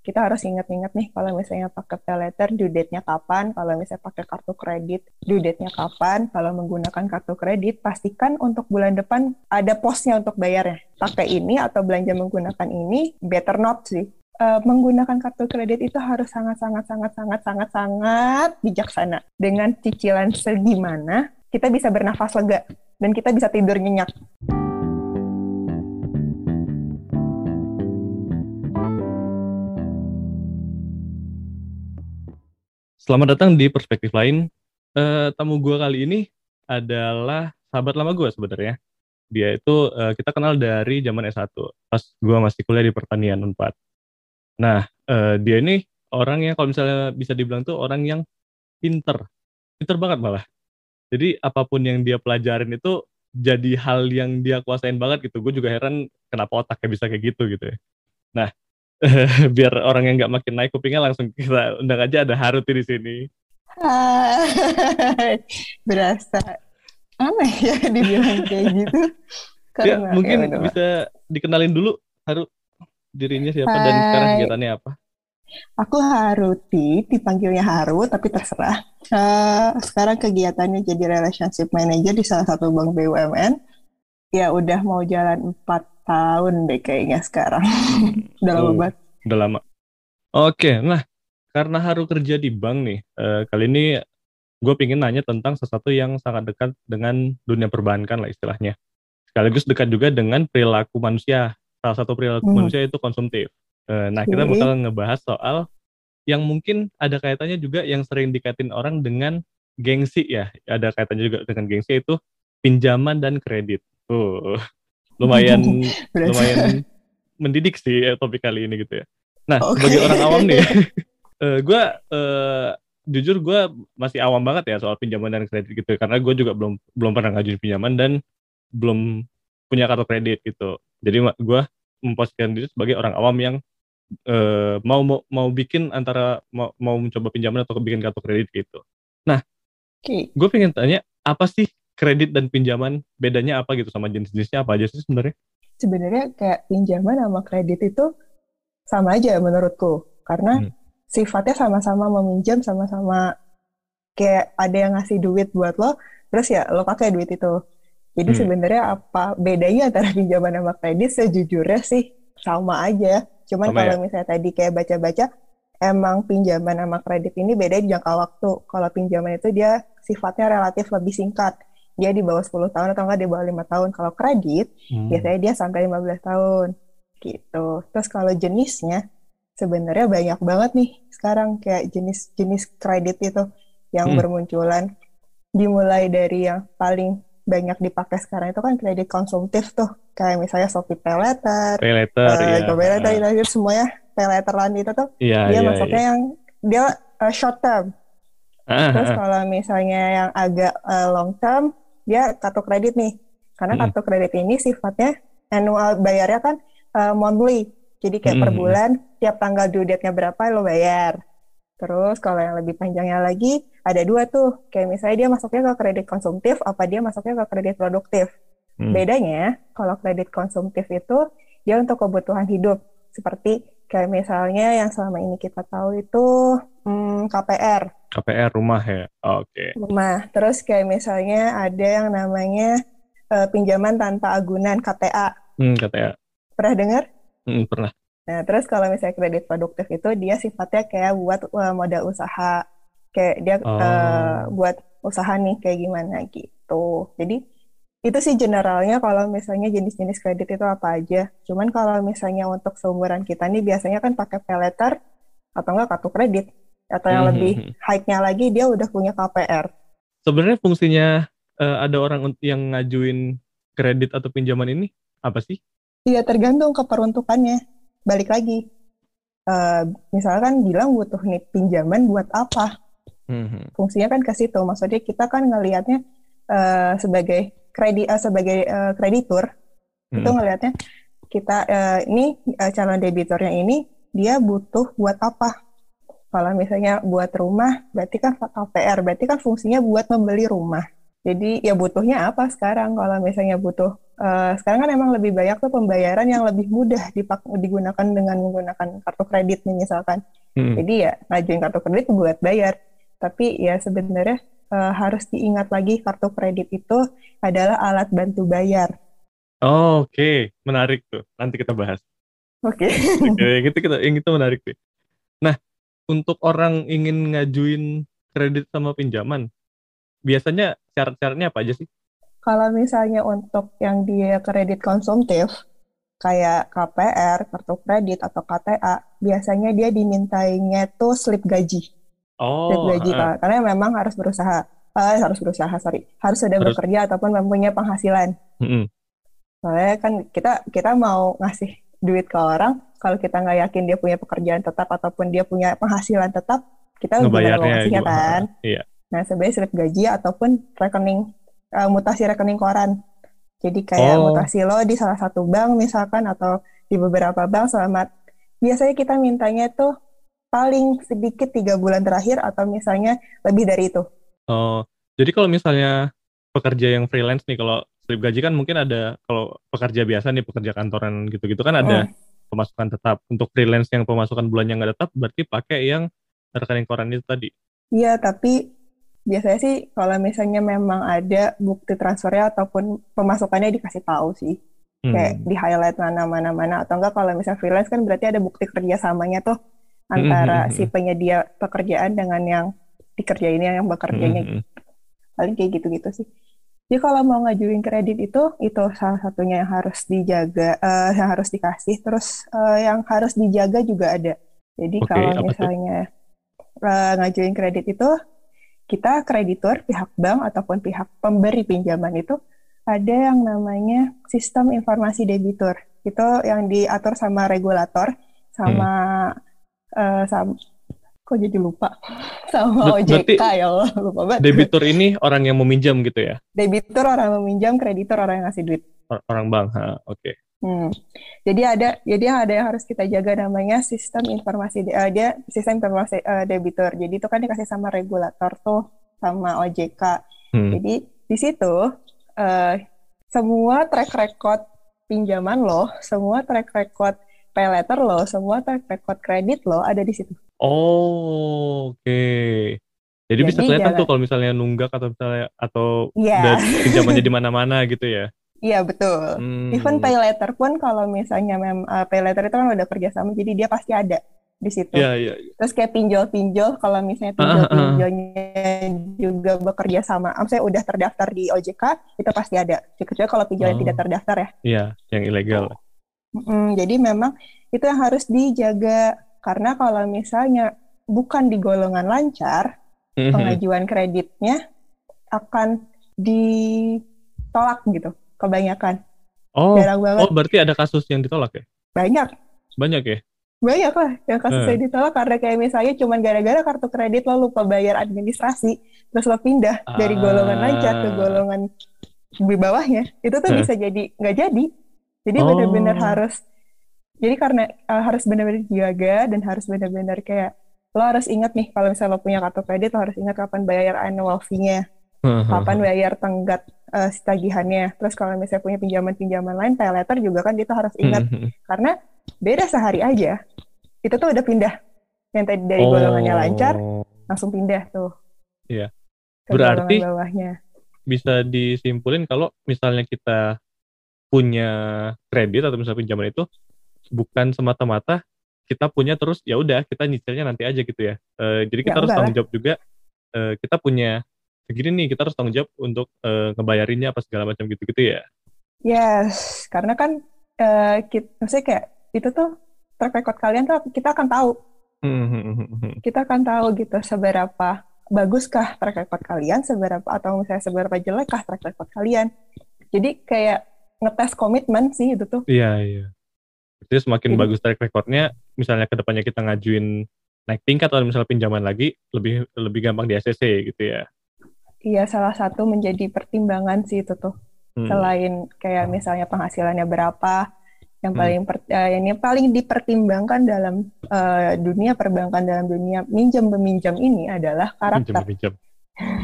kita harus ingat-ingat nih kalau misalnya pakai pay letter due date-nya kapan, kalau misalnya pakai kartu kredit due date-nya kapan, kalau menggunakan kartu kredit pastikan untuk bulan depan ada posnya untuk bayarnya. Pakai ini atau belanja menggunakan ini better not sih. Uh, menggunakan kartu kredit itu harus sangat sangat sangat sangat sangat sangat bijaksana. Dengan cicilan segimana kita bisa bernafas lega dan kita bisa tidur nyenyak. Selamat datang di perspektif lain. Uh, tamu gue kali ini adalah sahabat lama gue sebenarnya. Dia itu uh, kita kenal dari zaman S1 pas gue masih kuliah di pertanian Unpad. Nah, uh, dia ini orang yang kalau misalnya bisa dibilang tuh orang yang pinter. Pinter banget malah. Jadi apa pun yang dia pelajarin itu jadi hal yang dia kuasain banget gitu. Gue juga heran kenapa otaknya bisa kayak gitu gitu ya. Nah, biar orang yang nggak makin naik kupingnya langsung kita undang aja ada Haruti di sini. Berasa aneh ya dibilang kayak gitu. ya, mungkin ya, bisa dikenalin dulu Haru dirinya siapa Hai. dan sekarang kegiatannya apa? Aku Haruti, dipanggilnya Haru, tapi terserah. Uh, sekarang kegiatannya jadi relationship manager di salah satu bank BUMN. Ya udah mau jalan empat tahun deh kayaknya sekarang. Udah lama banget. Udah lama. Oke, nah karena Haru kerja di bank nih, uh, kali ini gue pingin nanya tentang sesuatu yang sangat dekat dengan dunia perbankan lah istilahnya. Sekaligus dekat juga dengan perilaku manusia. Salah satu perilaku hmm. manusia itu konsumtif. Uh, nah, kita bakal ngebahas soal yang mungkin ada kaitannya juga yang sering dikatin orang dengan gengsi ya. Ada kaitannya juga dengan gengsi itu pinjaman dan kredit. Lumayan lumayan mendidik sih ya, topik kali ini gitu ya. Nah okay. sebagai orang awam nih, uh, eh, gue uh, jujur gue masih awam banget ya soal pinjaman dan kredit gitu karena gue juga belum belum pernah ngajuin pinjaman dan belum punya kartu kredit gitu. Jadi gue memposisikan diri sebagai orang awam yang uh, mau mau mau bikin antara mau mau mencoba pinjaman atau bikin kartu kredit gitu. Nah, okay. gue pengen tanya apa sih kredit dan pinjaman bedanya apa gitu sama jenis-jenisnya apa aja sih sebenarnya? Sebenarnya kayak pinjaman sama kredit itu sama aja menurutku karena hmm. sifatnya sama-sama meminjam sama-sama kayak ada yang ngasih duit buat lo terus ya lo pakai duit itu. Jadi hmm. sebenarnya apa bedanya antara pinjaman sama kredit sejujurnya sih sama aja. Cuman kalau ya? misalnya tadi kayak baca-baca emang pinjaman sama kredit ini beda di jangka waktu. Kalau pinjaman itu dia sifatnya relatif lebih singkat dia di bawah 10 tahun atau enggak di bawah lima tahun. Kalau kredit, hmm. biasanya dia sampai 15 tahun. Gitu. Terus kalau jenisnya, sebenarnya banyak banget nih sekarang kayak jenis-jenis kredit itu yang hmm. bermunculan. Dimulai dari yang paling banyak dipakai sekarang itu kan kredit konsumtif tuh. Kayak misalnya Shopee Pay Letter, Pay Letter, uh, iya. Pay Letter, uh. semuanya Pay itu tuh. Yeah, dia yeah, masuknya yeah. yang dia uh, short term. Ah, Terus ah. kalau misalnya yang agak uh, long term, dia kartu kredit nih. Karena hmm. kartu kredit ini sifatnya annual bayarnya kan uh, monthly. Jadi kayak hmm. per bulan tiap tanggal due date-nya berapa lo bayar. Terus kalau yang lebih panjangnya lagi ada dua tuh. Kayak misalnya dia masuknya ke kredit konsumtif apa dia masuknya ke kredit produktif. Hmm. Bedanya kalau kredit konsumtif itu dia untuk kebutuhan hidup seperti kayak misalnya yang selama ini kita tahu itu hmm, KPR KPR rumah ya, oke. Okay. Rumah. Terus kayak misalnya ada yang namanya uh, pinjaman tanpa agunan KTA. Hmm, KTA. Pernah dengar? Hmm, pernah. Nah, terus kalau misalnya kredit produktif itu dia sifatnya kayak buat uh, modal usaha. Kayak dia oh. uh, buat usaha nih kayak gimana gitu. Jadi itu sih generalnya kalau misalnya jenis-jenis kredit itu apa aja. Cuman kalau misalnya untuk seumuran kita nih biasanya kan pakai pay letter atau enggak kartu kredit atau yang hmm. lebih high-nya lagi dia udah punya KPR. Sebenarnya fungsinya uh, ada orang yang ngajuin kredit atau pinjaman ini apa sih? Iya tergantung keperuntukannya. Balik lagi, uh, misalkan bilang butuh nih pinjaman buat apa? Hmm. Fungsinya kan ke situ. Maksudnya kita kan ngelihatnya uh, sebagai kredit uh, sebagai uh, kreditur hmm. itu ngelihatnya kita uh, ini uh, calon debiturnya ini dia butuh buat apa? Kalau misalnya buat rumah, berarti kan KPR, berarti kan fungsinya buat membeli rumah. Jadi ya butuhnya apa sekarang? Kalau misalnya butuh uh, sekarang kan emang lebih banyak tuh pembayaran yang lebih mudah dipak digunakan dengan menggunakan kartu kredit nih misalkan. Hmm. Jadi ya ngajuin kartu kredit buat bayar. Tapi ya sebenarnya uh, harus diingat lagi kartu kredit itu adalah alat bantu bayar. Oh, Oke, okay. menarik tuh. Nanti kita bahas. Oke. Okay. Oke, okay, itu kita yang itu menarik tuh. Nah, untuk orang ingin ngajuin kredit sama pinjaman, biasanya syarat-syaratnya apa aja sih? Kalau misalnya untuk yang dia kredit konsumtif, kayak KPR, kartu kredit, atau KTA, biasanya dia dimintainya tuh slip gaji. Oh, slip gaji, uh. karena memang harus berusaha. Uh, harus berusaha, sorry. Harus sudah harus. bekerja ataupun mempunyai penghasilan. Mm -hmm. Soalnya kan kita kita mau ngasih duit ke orang, kalau kita nggak yakin dia punya pekerjaan tetap ataupun dia punya penghasilan tetap, kita gimana mau ngasihnya kan? Iya. Nah, sebenarnya slip gaji ataupun rekening uh, mutasi rekening koran. Jadi kayak oh. mutasi lo di salah satu bank misalkan atau di beberapa bank selama biasanya kita mintanya tuh paling sedikit tiga bulan terakhir atau misalnya lebih dari itu. Oh, jadi kalau misalnya pekerja yang freelance nih, kalau slip gaji kan mungkin ada kalau pekerja biasa nih pekerja kantoran gitu-gitu kan ada hmm. pemasukan tetap. Untuk freelance yang pemasukan bulannya nggak tetap, berarti pakai yang rekening koran itu tadi. Iya, tapi biasanya sih kalau misalnya memang ada bukti transfernya ataupun pemasukannya dikasih tahu sih hmm. kayak di highlight mana mana mana atau enggak kalau misalnya freelance kan berarti ada bukti kerjasamanya tuh antara hmm. hmm si hmm. penyedia pekerjaan dengan yang dikerjain yang bekerjanya hmm. paling kayak gitu gitu sih jadi kalau mau ngajuin kredit itu itu salah satunya yang harus dijaga uh, yang harus dikasih terus uh, yang harus dijaga juga ada jadi okay, kalau misalnya uh, ngajuin kredit itu kita kreditur, pihak bank ataupun pihak pemberi pinjaman itu ada yang namanya sistem informasi debitur. Itu yang diatur sama regulator sama hmm. uh, sama kok jadi lupa sama OJK ya Allah lupa banget. Debitur ini orang yang meminjam gitu ya? Debitur orang yang meminjam, kreditur orang yang ngasih duit. Orang bank, oke. Okay. Hmm. Jadi ada jadi ada yang harus kita jaga namanya sistem informasi uh, dia sistem informasi uh, debitur. Jadi itu kan dikasih sama regulator tuh sama OJK. Hmm. Jadi di situ uh, semua track record pinjaman lo, semua track record pay letter lo, semua track record kredit lo ada di situ. Oh, oke. Okay. Jadi, Jadi bisa kelihatan tuh kalau misalnya nunggak atau misalnya atau yeah. pinjamannya di mana-mana gitu ya. Iya betul. Hmm. Even pay letter pun kalau misalnya mem uh, pay letter itu kan udah kerja sama, jadi dia pasti ada di situ. Iya iya. iya. Terus kayak pinjol-pinjol, kalau misalnya pinjol-pinjolnya juga bekerja sama, saya udah terdaftar di OJK, itu pasti ada. Kecuali kalau pinjol oh. tidak terdaftar ya. Iya, yang ilegal. Hmm, jadi memang itu yang harus dijaga karena kalau misalnya bukan di golongan lancar, mm-hmm. pengajuan kreditnya akan ditolak gitu kebanyakan. Oh, oh berarti ada kasus yang ditolak ya? Banyak. Banyak ya? Banyak lah yang kasus hmm. ditolak karena kayak misalnya cuma gara-gara kartu kredit lo lupa bayar administrasi, terus lo pindah ah. dari golongan lancar ke golongan di bawahnya, itu tuh hmm. bisa jadi nggak jadi. Jadi oh. benar-benar harus, jadi karena uh, harus benar-benar dijaga dan harus benar-benar kayak lo harus ingat nih kalau misalnya lo punya kartu kredit lo harus ingat kapan bayar annual fee-nya, hmm, hmm, kapan bayar tenggat uh, tagihannya. Terus kalau misalnya punya pinjaman-pinjaman lain, pay letter juga kan kita harus ingat -hmm. karena beda sehari aja. Itu tuh udah pindah. Yang tadi dari oh. golongannya lancar langsung pindah tuh. Iya. Berarti bawahnya. bisa disimpulin kalau misalnya kita punya kredit atau misalnya pinjaman itu bukan semata-mata kita punya terus ya udah kita nyicilnya nanti aja gitu ya. Uh, jadi kita ya, harus tanggung jawab juga uh, kita punya segini nih kita harus tanggung jawab untuk uh, ngebayarinnya apa segala macam gitu-gitu ya. Yes, karena kan uh, kita, maksudnya kayak itu tuh track record kalian tuh kita akan tahu. kita akan tahu gitu seberapa baguskah track record kalian, seberapa atau misalnya seberapa jelekkah track record kalian. Jadi kayak ngetes komitmen sih itu tuh. Iya, iya. Jadi semakin Jadi, bagus track recordnya, misalnya ke depannya kita ngajuin naik tingkat atau misalnya pinjaman lagi, lebih lebih gampang di ACC gitu ya. Iya, salah satu menjadi pertimbangan sih itu tuh. Hmm. Selain kayak misalnya penghasilannya berapa, yang hmm. paling per, uh, yang paling dipertimbangkan dalam uh, dunia perbankan dalam dunia minjam meminjam ini adalah karakter. Minjam, minjam.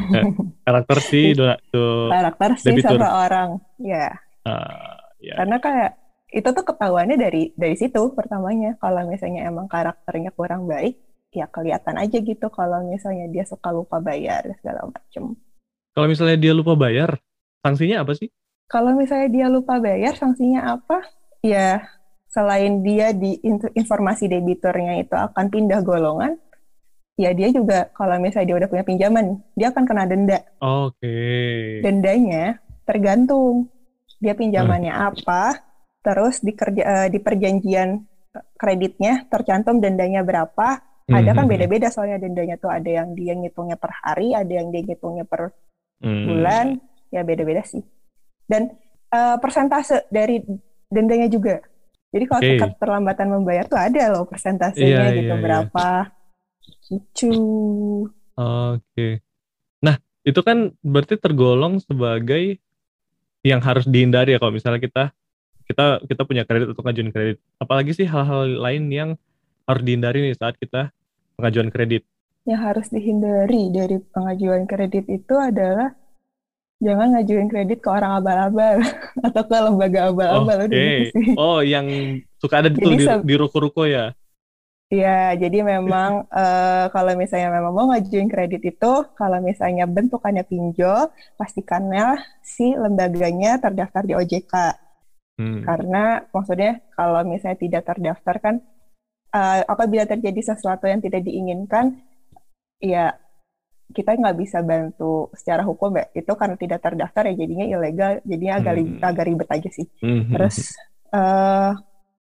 Eh, karakter si do, karakter si seseorang, ya. Uh, yeah. Karena kayak itu tuh ketahuannya dari dari situ pertamanya. Kalau misalnya emang karakternya kurang baik, ya kelihatan aja gitu kalau misalnya dia suka lupa bayar segala macem. Kalau misalnya dia lupa bayar, sanksinya apa sih? Kalau misalnya dia lupa bayar, sanksinya apa? Ya selain dia di informasi debiturnya itu akan pindah golongan, ya dia juga kalau misalnya dia udah punya pinjaman, dia akan kena denda. Oke. Okay. Dendanya tergantung dia pinjamannya hmm. apa, terus di kerja uh, di perjanjian kreditnya tercantum dendanya berapa. Hmm. Ada kan hmm, hmm. beda-beda soalnya dendanya tuh ada yang dia ngitungnya per hari, ada yang dia ngitungnya per hmm. bulan, ya beda-beda sih. Dan uh, persentase dari dendanya juga. Jadi kalau okay. keterlambatan membayar tuh ada loh persentasenya yeah, gitu yeah, iya. berapa. Yeah. Gitu. Oke. Okay. Nah, itu kan berarti tergolong sebagai yang harus dihindari ya kalau misalnya kita kita kita punya kredit untuk ngajuin kredit. Apalagi sih hal-hal lain yang harus dihindari nih saat kita pengajuan kredit. Yang harus dihindari dari pengajuan kredit itu adalah jangan ngajuin kredit ke orang abal-abal atau ke lembaga abal-abal. Okay. Oh, yang suka ada di, di, di ruko-ruko ya? Iya, jadi memang uh, kalau misalnya memang mau ngajuin kredit itu, kalau misalnya bentukannya pinjol, pastikannya si lembaganya terdaftar di OJK. Hmm. Karena maksudnya kalau misalnya tidak terdaftar kan, uh, apabila terjadi sesuatu yang tidak diinginkan, ya kita nggak bisa bantu secara hukum ya itu karena tidak terdaftar ya jadinya ilegal jadinya agak hmm. agak ribet aja sih hmm. terus uh,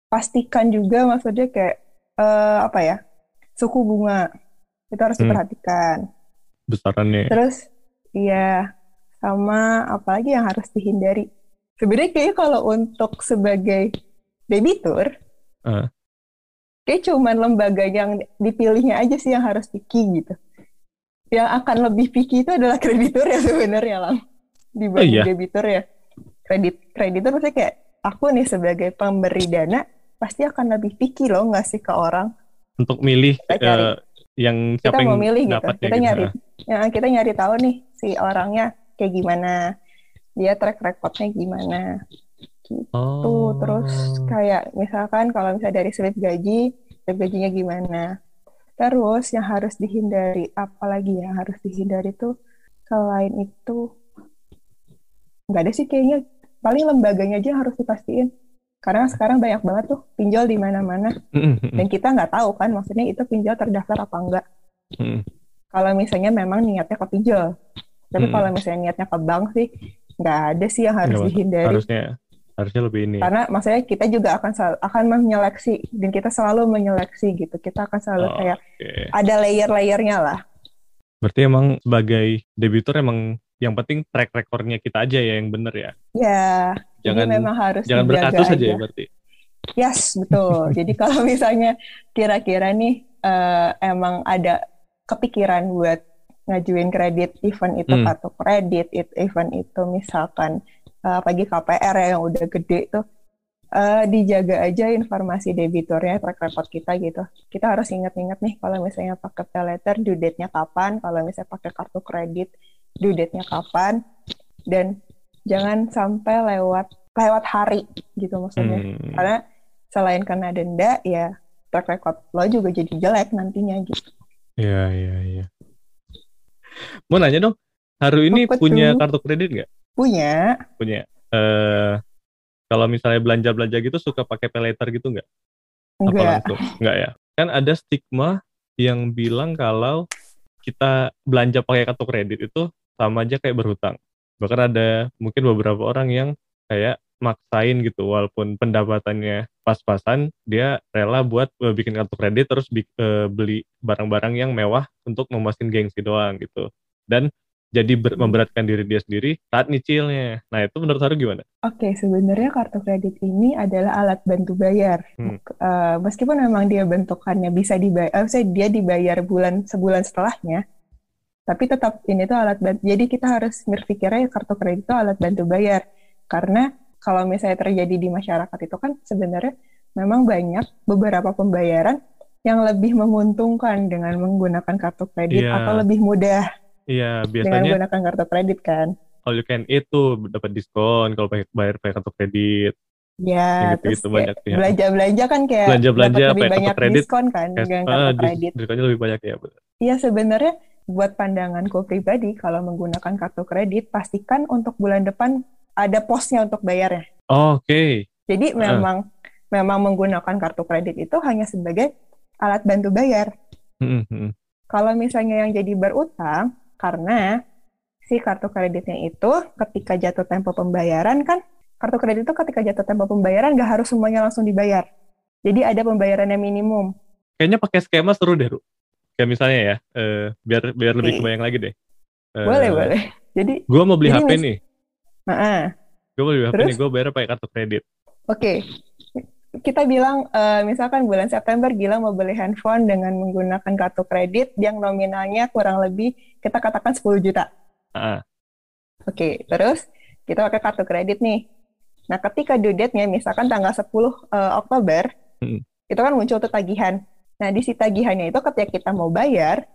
pastikan juga maksudnya kayak uh, apa ya suku bunga itu harus hmm. diperhatikan besarannya terus iya sama apalagi yang harus dihindari sebenarnya kayak kalau untuk sebagai debitur uh. kayak cuman lembaga yang dipilihnya aja sih yang harus picky gitu. Yang akan lebih picky itu adalah kreditur ya sebenarnya lang dibanding oh, iya? debitur ya. Kredit kreditur maksudnya kayak aku nih sebagai pemberi dana pasti akan lebih picky loh nggak sih ke orang? Untuk milih uh, yang siapa kita mau milih gitu. kita gitu. nyari ya kita nyari tahu nih si orangnya kayak gimana dia track recordnya gimana. Gitu. Oh. terus kayak misalkan kalau misalnya dari slip gaji slip gajinya gimana. Terus yang harus dihindari, apalagi yang harus dihindari tuh selain itu nggak ada sih kayaknya. Paling lembaganya aja harus dipastiin. Karena sekarang banyak banget tuh pinjol di mana-mana. Dan kita nggak tahu kan maksudnya itu pinjol terdaftar apa enggak. Kalau misalnya memang niatnya ke pinjol, tapi kalau misalnya niatnya ke bank sih nggak ada sih yang harus dihindari. Harusnya harusnya lebih ini. Karena maksudnya kita juga akan akan menyeleksi dan kita selalu menyeleksi gitu. Kita akan selalu oh, kayak okay. ada layer-layernya lah. Berarti emang sebagai debitur emang yang penting track recordnya kita aja ya yang bener ya? Ya jangan memang harus jangan berkatus aja. aja ya berarti? Yes betul. Jadi kalau misalnya kira-kira nih uh, emang ada kepikiran buat ngajuin kredit event itu hmm. kartu kredit event itu misalkan uh, apalagi KPR ya yang udah gede tuh uh, dijaga aja informasi debiturnya track record kita gitu kita harus ingat-ingat nih kalau misalnya pakai pay letter due date-nya kapan kalau misalnya pakai kartu kredit due date-nya kapan dan jangan sampai lewat lewat hari gitu maksudnya hmm. karena selain kena denda ya track record lo juga jadi jelek nantinya gitu Iya, iya, iya. Mau nanya dong, Haru ini Apa punya tuh? kartu kredit nggak? Punya. Punya. Uh, kalau misalnya belanja-belanja gitu suka pakai peleter gitu nggak? Enggak. Apa Enggak ya. Kan ada stigma yang bilang kalau kita belanja pakai kartu kredit itu sama aja kayak berhutang. Bahkan ada mungkin beberapa orang yang kayak maksain gitu walaupun pendapatannya pas-pasan dia rela buat uh, bikin kartu kredit terus uh, beli barang-barang yang mewah untuk memuaskan gengsi doang gitu. Dan jadi ber- memberatkan diri dia sendiri saat nyicilnya. Nah itu menurut Haru gimana? Oke, okay, sebenarnya kartu kredit ini adalah alat bantu bayar. Hmm. Uh, meskipun memang dia bentukannya bisa dibayar, uh, dia dibayar bulan sebulan setelahnya, tapi tetap ini tuh alat bantu. Jadi kita harus berpikirnya kartu kredit itu alat bantu bayar. Karena kalau misalnya terjadi di masyarakat itu kan sebenarnya memang banyak beberapa pembayaran yang lebih menguntungkan dengan menggunakan kartu kredit yeah. atau lebih mudah Iya, biasanya dengan menggunakan kartu kredit kan. all you can eat tuh dapat diskon kalau bayar pakai kartu kredit. Ya, gitu, gitu banyak ya. belanja-belanja kan kayak belanja belanja lebih banyak kredit, diskon kan dengan kartu ah, kredit. Diskonnya lebih banyak ya, Iya sebenarnya buat pandanganku pribadi kalau menggunakan kartu kredit pastikan untuk bulan depan ada posnya untuk bayarnya. Oh, Oke. Okay. Jadi uh. memang memang menggunakan kartu kredit itu hanya sebagai alat bantu bayar. Mm -hmm. Kalau misalnya yang jadi berutang karena si kartu kreditnya itu ketika jatuh tempo pembayaran kan kartu kredit itu ketika jatuh tempo pembayaran nggak harus semuanya langsung dibayar. Jadi ada pembayaran yang minimum. Kayaknya pakai skema seru deh, Ru kayak misalnya ya uh, biar biar lebih kebayang lagi deh uh, boleh boleh jadi gue mau beli HP nih -uh. gue beli HP nih gue bayar pakai kartu kredit oke okay. kita bilang uh, misalkan bulan September Gilang mau beli handphone dengan menggunakan kartu kredit yang nominalnya kurang lebih kita katakan 10 juta uh. oke okay, terus kita pakai kartu kredit nih nah ketika due date-nya misalkan tanggal 10 uh, Oktober hmm. itu kan muncul tuh tagihan Nah, di si tagihannya itu ketika kita mau bayar,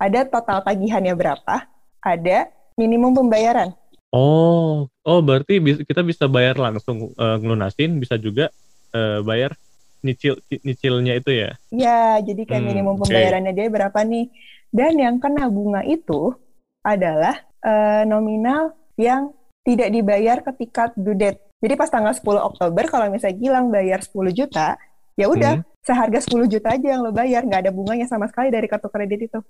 ada total tagihannya berapa, ada minimum pembayaran. Oh, oh berarti kita bisa bayar langsung uh, ngelunasin, bisa juga uh, bayar nyicil nyicilnya itu ya? Ya, jadi kayak hmm, minimum pembayarannya okay. dia berapa nih? Dan yang kena bunga itu adalah uh, nominal yang tidak dibayar ketika due date. Jadi pas tanggal 10 Oktober kalau misalnya Gilang bayar 10 juta, ya udah hmm seharga 10 juta aja yang lo bayar, nggak ada bunganya sama sekali dari kartu kredit itu.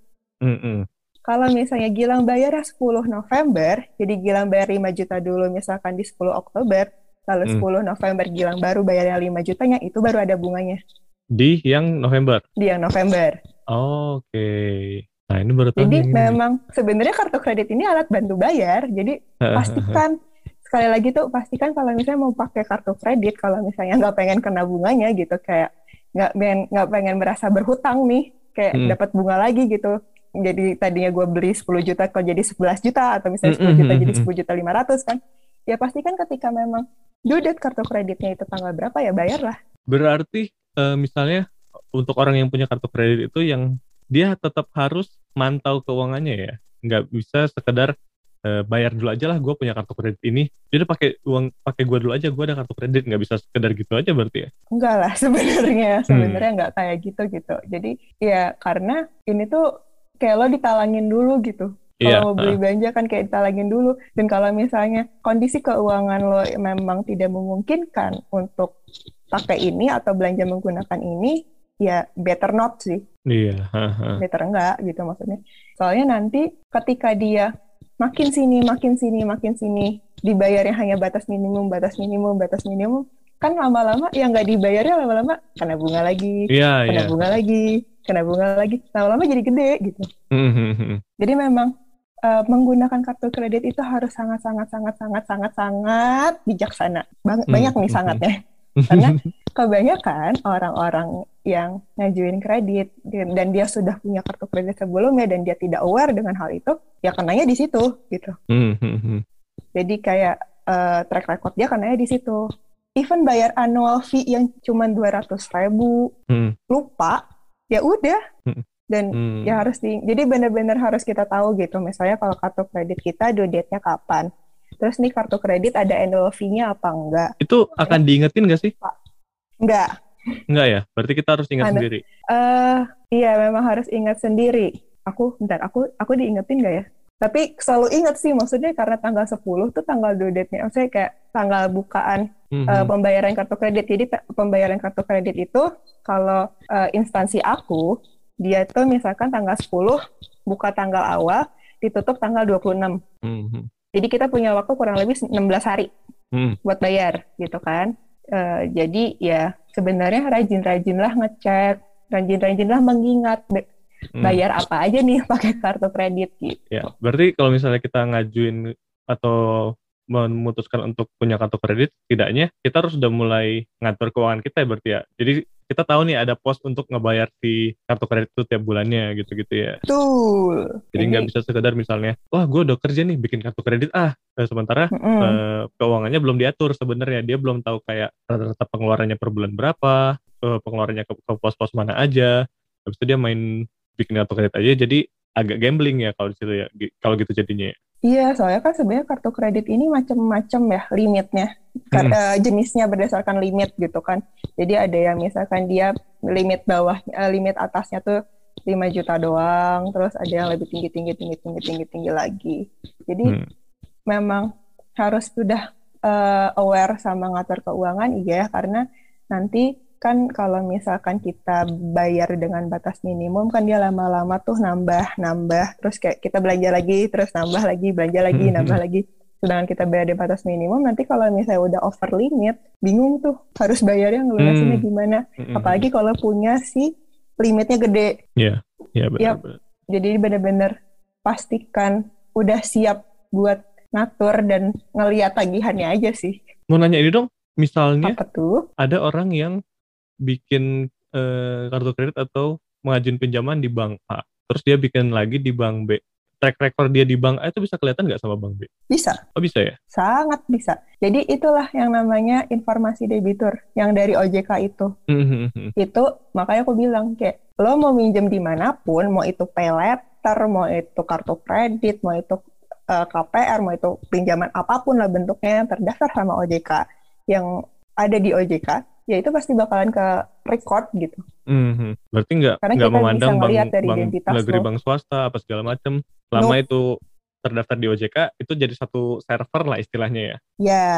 Mm -hmm. Kalau misalnya Gilang bayar 10 November, jadi Gilang bayar 5 juta dulu misalkan di 10 Oktober, lalu mm. 10 November Gilang baru bayarnya 5 jutanya, itu baru ada bunganya. Di yang November? Di yang November. Oh, Oke. Okay. Nah ini baru Jadi ini. memang sebenarnya kartu kredit ini alat bantu bayar, jadi pastikan sekali lagi tuh pastikan kalau misalnya mau pakai kartu kredit, kalau misalnya nggak pengen kena bunganya gitu kayak nggak pengen nggak pengen merasa berhutang nih kayak hmm. dapat bunga lagi gitu jadi tadinya gue beli 10 juta kok jadi 11 juta? Atau misalnya 10 hmm, juta jadi 10 hmm, juta 500 kan? Ya pasti kan ketika memang due date kartu kreditnya itu tanggal berapa ya bayarlah. Berarti uh, misalnya untuk orang yang punya kartu kredit itu yang dia tetap harus mantau keuangannya ya? Nggak bisa sekedar uh, bayar dulu aja lah gue punya kartu kredit ini. Jadi pakai uang pakai gue dulu aja gue ada kartu kredit. Nggak bisa sekedar gitu aja berarti ya? Enggak lah sebenarnya. Sebenarnya hmm. nggak kayak gitu gitu. Jadi ya karena ini tuh kayak lo ditalangin dulu gitu kalau yeah. mau beli belanja kan kayak ditalangin dulu dan kalau misalnya kondisi keuangan lo memang tidak memungkinkan untuk pakai ini atau belanja menggunakan ini ya better not sih iya yeah. better enggak gitu maksudnya soalnya nanti ketika dia makin sini makin sini makin sini dibayarnya hanya batas minimum batas minimum batas minimum kan lama-lama yang nggak dibayarnya lama-lama kena bunga lagi yeah, kena yeah. bunga lagi kena bunga lagi lama-lama jadi gede gitu mm-hmm. jadi memang uh, menggunakan kartu kredit itu harus sangat sangat sangat sangat sangat sangat bijaksana Bang- banyak nih mm-hmm. sangatnya karena kebanyakan orang-orang yang ngajuin kredit dan dia sudah punya kartu kredit sebelumnya dan dia tidak aware dengan hal itu, ya kenanya di situ gitu. Mm-hmm. Jadi kayak uh, track record dia kenanya di situ. Even bayar annual fee yang cuma dua ratus ribu, mm. lupa, ya udah. Mm. Dan mm. ya harus di, jadi benar-benar harus kita tahu gitu. Misalnya kalau kartu kredit kita due date-nya kapan, Terus nih kartu kredit ada annual fee-nya apa enggak? Itu akan ya. diingetin nggak sih? Enggak. Enggak ya? Berarti kita harus ingat Mana? sendiri. Eh, uh, iya memang harus ingat sendiri. Aku bentar, aku aku diingetin nggak ya? Tapi selalu ingat sih maksudnya karena tanggal 10 tuh tanggal due date-nya. Maksudnya kayak tanggal bukaan mm-hmm. uh, pembayaran kartu kredit. Jadi pembayaran kartu kredit itu kalau uh, instansi aku dia tuh misalkan tanggal 10 buka tanggal awal ditutup tanggal 26. Mm-hmm. Jadi kita punya waktu kurang lebih 16 hari hmm. buat bayar gitu kan. Uh, jadi ya sebenarnya rajin-rajinlah ngecek, rajin-rajinlah mengingat hmm. bayar apa aja nih pakai kartu kredit gitu. Ya, berarti kalau misalnya kita ngajuin atau memutuskan untuk punya kartu kredit, tidaknya kita harus sudah mulai ngatur keuangan kita ya berarti ya. Jadi kita tahu nih ada pos untuk ngebayar si kartu kredit itu tiap bulannya gitu-gitu ya. Betul. Jadi nggak bisa sekedar misalnya, wah gue udah kerja nih bikin kartu kredit ah, eh, sementara mm -hmm. uh, keuangannya belum diatur sebenarnya dia belum tahu kayak rata-rata pengeluarannya per bulan berapa, uh, pengeluarannya ke, ke pos-pos mana aja. Habis itu dia main bikin kartu kredit aja, jadi agak gambling ya kalau di situ ya kalau gitu jadinya. Ya. Iya, soalnya kan sebenarnya kartu kredit ini macam-macam ya limitnya. Hmm. Uh, jenisnya berdasarkan limit gitu kan. Jadi ada yang misalkan dia limit bawah, uh, limit atasnya tuh 5 juta doang, terus ada yang lebih tinggi tinggi tinggi tinggi tinggi tinggi lagi. Jadi hmm. memang harus sudah uh, aware sama ngatur keuangan iya karena nanti kan kalau misalkan kita bayar dengan batas minimum kan dia lama-lama tuh nambah nambah terus kayak kita belanja lagi terus nambah lagi belanja lagi hmm. nambah lagi sedangkan kita bayar di batas minimum nanti kalau misalnya udah over limit bingung tuh harus bayarnya ngelunasinnya hmm. gimana hmm. apalagi kalau punya si limitnya gede iya yeah. iya yeah, benar jadi benar-benar pastikan udah siap buat ngatur dan ngeliat tagihannya aja sih mau nanya ini dong misalnya ada orang yang bikin uh, kartu kredit atau mengajuin pinjaman di bank A, terus dia bikin lagi di bank B. Track record dia di bank A itu bisa kelihatan nggak sama bank B? Bisa. Oh bisa ya? Sangat bisa. Jadi itulah yang namanya informasi debitur yang dari OJK itu. Mm-hmm. Itu makanya aku bilang kayak lo mau minjem di mana pun, mau itu pay letter, mau itu kartu kredit, mau itu uh, eh, KPR, mau itu pinjaman apa pun lah bentuknya yang terdaftar sama OJK yang ada di OJK ya itu pasti bakalan ke record gitu. Mm-hmm. Berarti nggak nggak memandang bank, dari bank negeri bank swasta apa segala macam. Lama no. itu terdaftar di OJK itu jadi satu server lah istilahnya ya. Ya,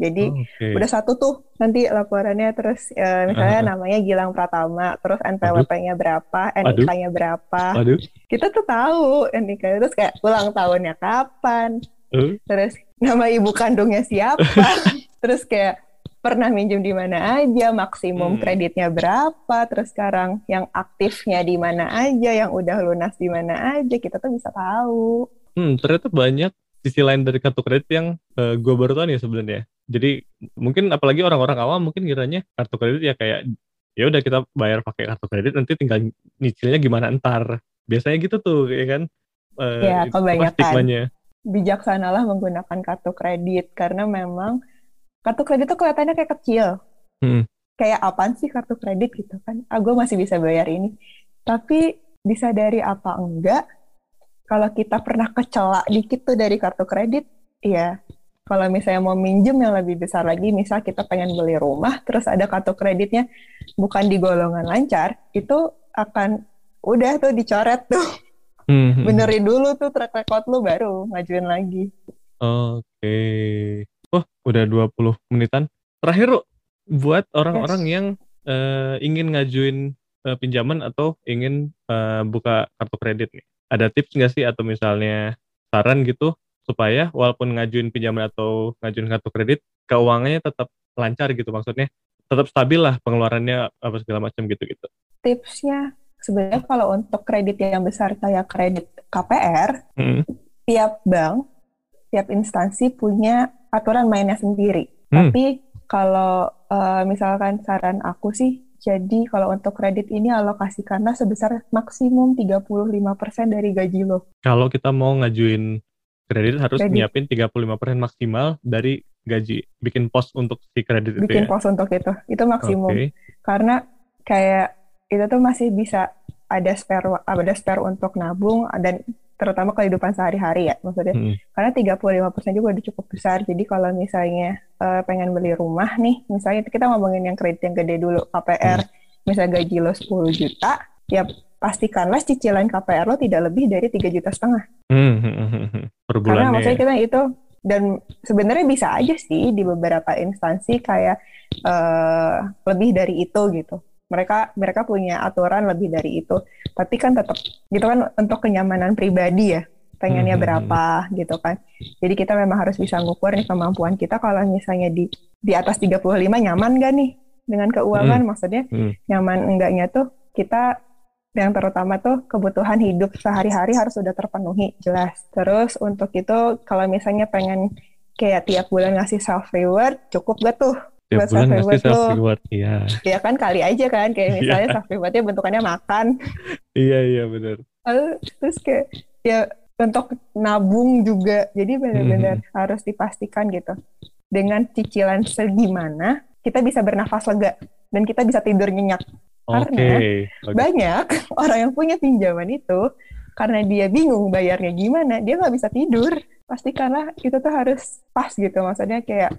jadi okay. udah satu tuh nanti laporannya terus uh, misalnya uh-huh. namanya Gilang Pratama, terus NPWP-nya berapa, NIK-nya berapa. Aduh. Kita tuh tahu NIK terus kayak ulang tahunnya kapan, uh. terus nama ibu kandungnya siapa, terus kayak pernah minjem di mana aja, maksimum hmm. kreditnya berapa, terus sekarang yang aktifnya di mana aja, yang udah lunas di mana aja, kita tuh bisa tahu. Hmm, ternyata banyak sisi lain dari kartu kredit yang uh, eh, gue baru tahu nih sebenarnya. Jadi mungkin apalagi orang-orang awam mungkin kiranya kartu kredit ya kayak ya udah kita bayar pakai kartu kredit nanti tinggal nyicilnya gimana entar. Biasanya gitu tuh ya kan. Uh, ya kebanyakan. Bijaksanalah menggunakan kartu kredit karena memang kartu kredit tuh kelihatannya kayak kecil. Hmm. Kayak apaan sih kartu kredit gitu kan? Ah, gue masih bisa bayar ini. Tapi disadari apa enggak, kalau kita pernah kecela dikit tuh dari kartu kredit, ya kalau misalnya mau minjem yang lebih besar lagi, misal kita pengen beli rumah, terus ada kartu kreditnya bukan di golongan lancar, itu akan udah tuh dicoret tuh. Hmm. hmm. Benerin dulu tuh track record lu baru ngajuin lagi. Oke. Okay. Udah 20 menitan. Terakhir, buat orang-orang yes. yang uh, ingin ngajuin uh, pinjaman atau ingin uh, buka kartu kredit nih. Ada tips nggak sih atau misalnya saran gitu supaya walaupun ngajuin pinjaman atau ngajuin kartu kredit, keuangannya tetap lancar gitu maksudnya. Tetap stabil lah pengeluarannya apa segala macam gitu-gitu. Tipsnya sebenarnya kalau untuk kredit yang besar kayak kredit KPR, hmm. tiap bank, tiap instansi punya aturan mainnya sendiri. Hmm. Tapi kalau uh, misalkan saran aku sih, jadi kalau untuk kredit ini alokasikanlah sebesar maksimum 35% dari gaji lo. Kalau kita mau ngajuin kredit harus kredit. nyiapin 35% maksimal dari gaji. Bikin pos untuk si kredit Bikin itu Bikin ya? pos untuk itu. Itu maksimum. Okay. Karena kayak itu tuh masih bisa ada spare ada spare untuk nabung dan terutama kehidupan sehari-hari ya maksudnya. Hmm. Karena 35% juga udah cukup besar. Jadi kalau misalnya uh, pengen beli rumah nih, misalnya kita ngomongin yang kredit yang gede dulu, KPR, hmm. misalnya gaji lo 10 juta, ya pastikanlah cicilan KPR lo tidak lebih dari 3 juta setengah. Hmm. hmm, hmm, hmm per Karena maksudnya kita itu dan sebenarnya bisa aja sih di beberapa instansi kayak uh, lebih dari itu gitu mereka mereka punya aturan lebih dari itu tapi kan tetap gitu kan untuk kenyamanan pribadi ya pengennya hmm. berapa gitu kan jadi kita memang harus bisa ngukur nih kemampuan kita kalau misalnya di di atas 35 nyaman gak nih dengan keuangan hmm. maksudnya hmm. nyaman enggaknya tuh kita yang terutama tuh kebutuhan hidup sehari-hari harus sudah terpenuhi jelas terus untuk itu kalau misalnya pengen kayak tiap bulan ngasih self reward cukup gak tuh Tiap bulan ngasih self reward, iya. Ya kan kali aja kan, kayak iya. misalnya self rewardnya bentukannya makan. iya iya benar. Lalu terus kayak ya untuk nabung juga, jadi benar-benar hmm. harus dipastikan gitu. Dengan cicilan segimana kita bisa bernafas lega dan kita bisa tidur nyenyak. Karena okay. banyak orang yang punya pinjaman itu karena dia bingung bayarnya gimana, dia nggak bisa tidur. Pasti karena itu tuh harus pas gitu, maksudnya kayak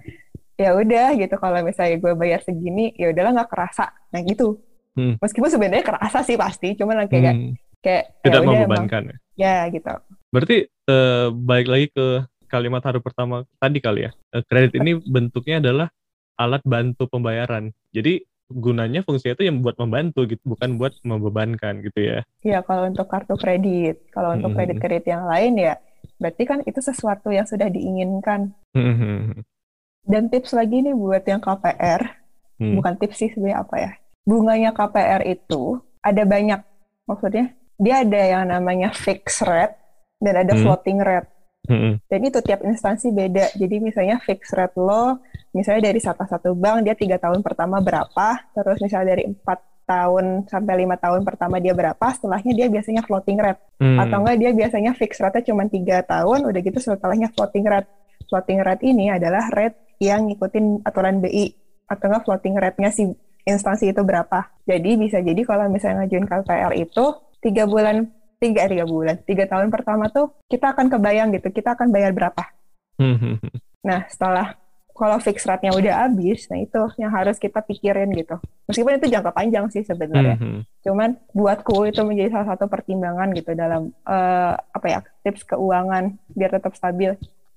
ya udah gitu kalau misalnya gue bayar segini ya udahlah nggak kerasa. Nah gitu. Hmm. meskipun sebenarnya kerasa sih pasti. Cuman kayak hmm. kayak tidak ya membebankan emang, ya gitu. Berarti uh, balik lagi ke kalimat haru pertama tadi kali ya. Uh, kredit ini bentuknya adalah alat bantu pembayaran. Jadi gunanya fungsinya itu yang buat membantu gitu bukan buat membebankan gitu ya. Iya kalau untuk kartu kredit. Kalau untuk hmm. kredit kredit yang lain ya berarti kan itu sesuatu yang sudah diinginkan. Hmm. Dan tips lagi nih buat yang KPR, hmm. bukan tips sih sebenarnya apa ya. Bunganya KPR itu ada banyak, maksudnya dia ada yang namanya fixed rate dan ada hmm. floating rate. Hmm. Dan itu tiap instansi beda. Jadi misalnya fixed rate lo, misalnya dari satu satu bank dia tiga tahun pertama berapa, terus misalnya dari empat tahun sampai lima tahun pertama dia berapa, setelahnya dia biasanya floating rate. Hmm. Atau enggak dia biasanya fixed rate cuma tiga tahun, udah gitu setelahnya floating rate. Floating rate ini adalah rate yang ngikutin aturan BI atau nggak floating rate-nya si instansi itu berapa. Jadi bisa jadi kalau misalnya ngajuin KPR itu tiga bulan tiga eh, tiga bulan tiga tahun pertama tuh kita akan kebayang gitu kita akan bayar berapa. nah setelah kalau fix rate-nya udah habis, nah itu yang harus kita pikirin gitu. Meskipun itu jangka panjang sih sebenarnya. Mm -hmm. Cuman buatku itu menjadi salah satu pertimbangan gitu dalam uh, apa ya tips keuangan biar tetap stabil.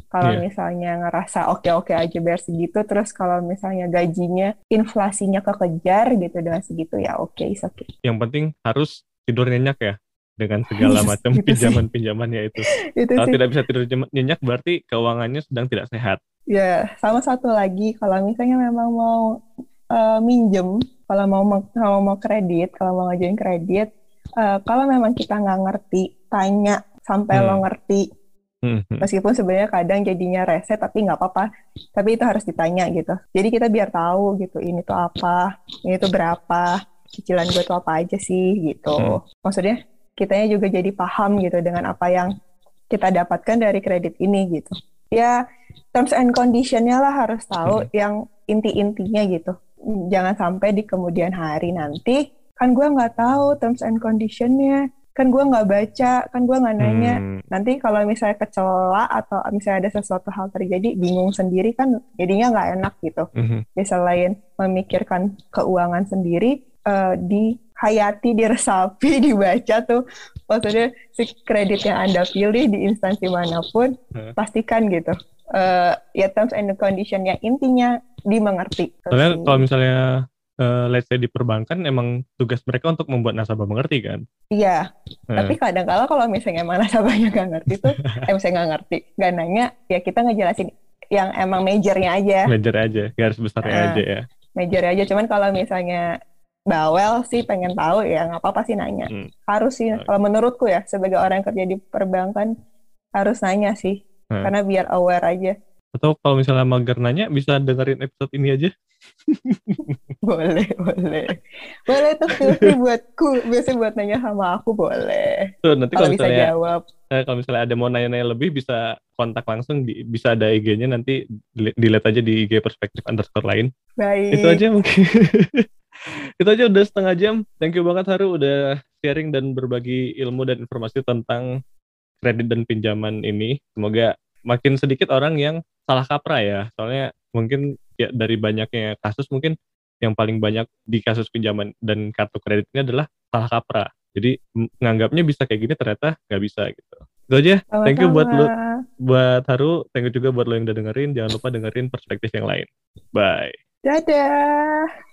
Kalau yeah. misalnya ngerasa oke-oke aja bayar segitu, terus kalau misalnya gajinya inflasinya kekejar gitu dengan segitu ya oke, okay, oke. Okay. Yang penting harus tidur nyenyak ya dengan segala macam pinjaman-pinjamannya itu. itu kalau sih. tidak bisa tidur nyenyak berarti keuangannya sedang tidak sehat. Ya, sama satu lagi kalau misalnya memang mau uh, minjem, kalau mau kalau mau kredit, kalau mau ngajuin kredit, uh, kalau memang kita nggak ngerti, tanya sampai hmm. lo ngerti Mm-hmm. Meskipun sebenarnya kadang jadinya reset tapi nggak apa-apa. Tapi itu harus ditanya gitu. Jadi kita biar tahu gitu ini tuh apa, ini tuh berapa, cicilan gue tuh apa aja sih gitu. Mm. Maksudnya kitanya juga jadi paham gitu dengan apa yang kita dapatkan dari kredit ini gitu. Ya terms and conditionnya lah harus tahu mm. yang inti-intinya gitu. Jangan sampai di kemudian hari nanti kan gue nggak tahu terms and conditionnya kan gue nggak baca, kan gue nggak nanya. Hmm. Nanti kalau misalnya kecela atau misalnya ada sesuatu hal terjadi, bingung sendiri kan jadinya nggak enak gitu. Hmm. Ya selain memikirkan keuangan sendiri, uh, dihayati, diresapi, dibaca tuh, maksudnya si kredit yang anda pilih di instansi mana pun, hmm. pastikan gitu. Uh, ya terms and condition yang intinya dimengerti. Soalnya kalau misalnya uh, let's say di perbankan emang tugas mereka untuk membuat nasabah mengerti kan? Iya. Hmm. Tapi kadang kala kalau misalnya emang nasabahnya nggak ngerti tuh, eh misalnya nggak ngerti, nggak nanya, ya kita ngejelasin yang emang majornya aja. Major aja, garis besarnya uh, aja ya. Major aja, cuman kalau misalnya bawel sih pengen tahu ya nggak apa-apa sih nanya. Hmm. Harus sih, kalau menurutku ya sebagai orang yang kerja di perbankan harus nanya sih, hmm. karena biar aware aja. Atau kalau misalnya mager nanya bisa dengerin episode ini aja. boleh, boleh. Boleh tuh filter buatku. Biasa buat nanya sama aku boleh. Tuh, nanti kalau, misalnya, bisa jawab. Eh, kalau misalnya ada mau nanya-nanya lebih bisa kontak langsung di, bisa ada IG-nya nanti dilihat aja di IG perspektif underscore lain. Baik. Itu aja mungkin. Itu aja udah setengah jam. Thank you banget Haru udah sharing dan berbagi ilmu dan informasi tentang kredit dan pinjaman ini. Semoga makin sedikit orang yang salah kaprah ya. Soalnya mungkin ya dari banyaknya kasus mungkin yang paling banyak di kasus pinjaman dan kartu kredit ini adalah salah kaprah. Jadi menganggapnya bisa kayak gini ternyata nggak bisa gitu. Itu aja. Sama-sama. Thank you buat lo, buat Haru. Thank you juga buat lo yang udah dengerin. Jangan lupa dengerin perspektif yang lain. Bye. Dadah.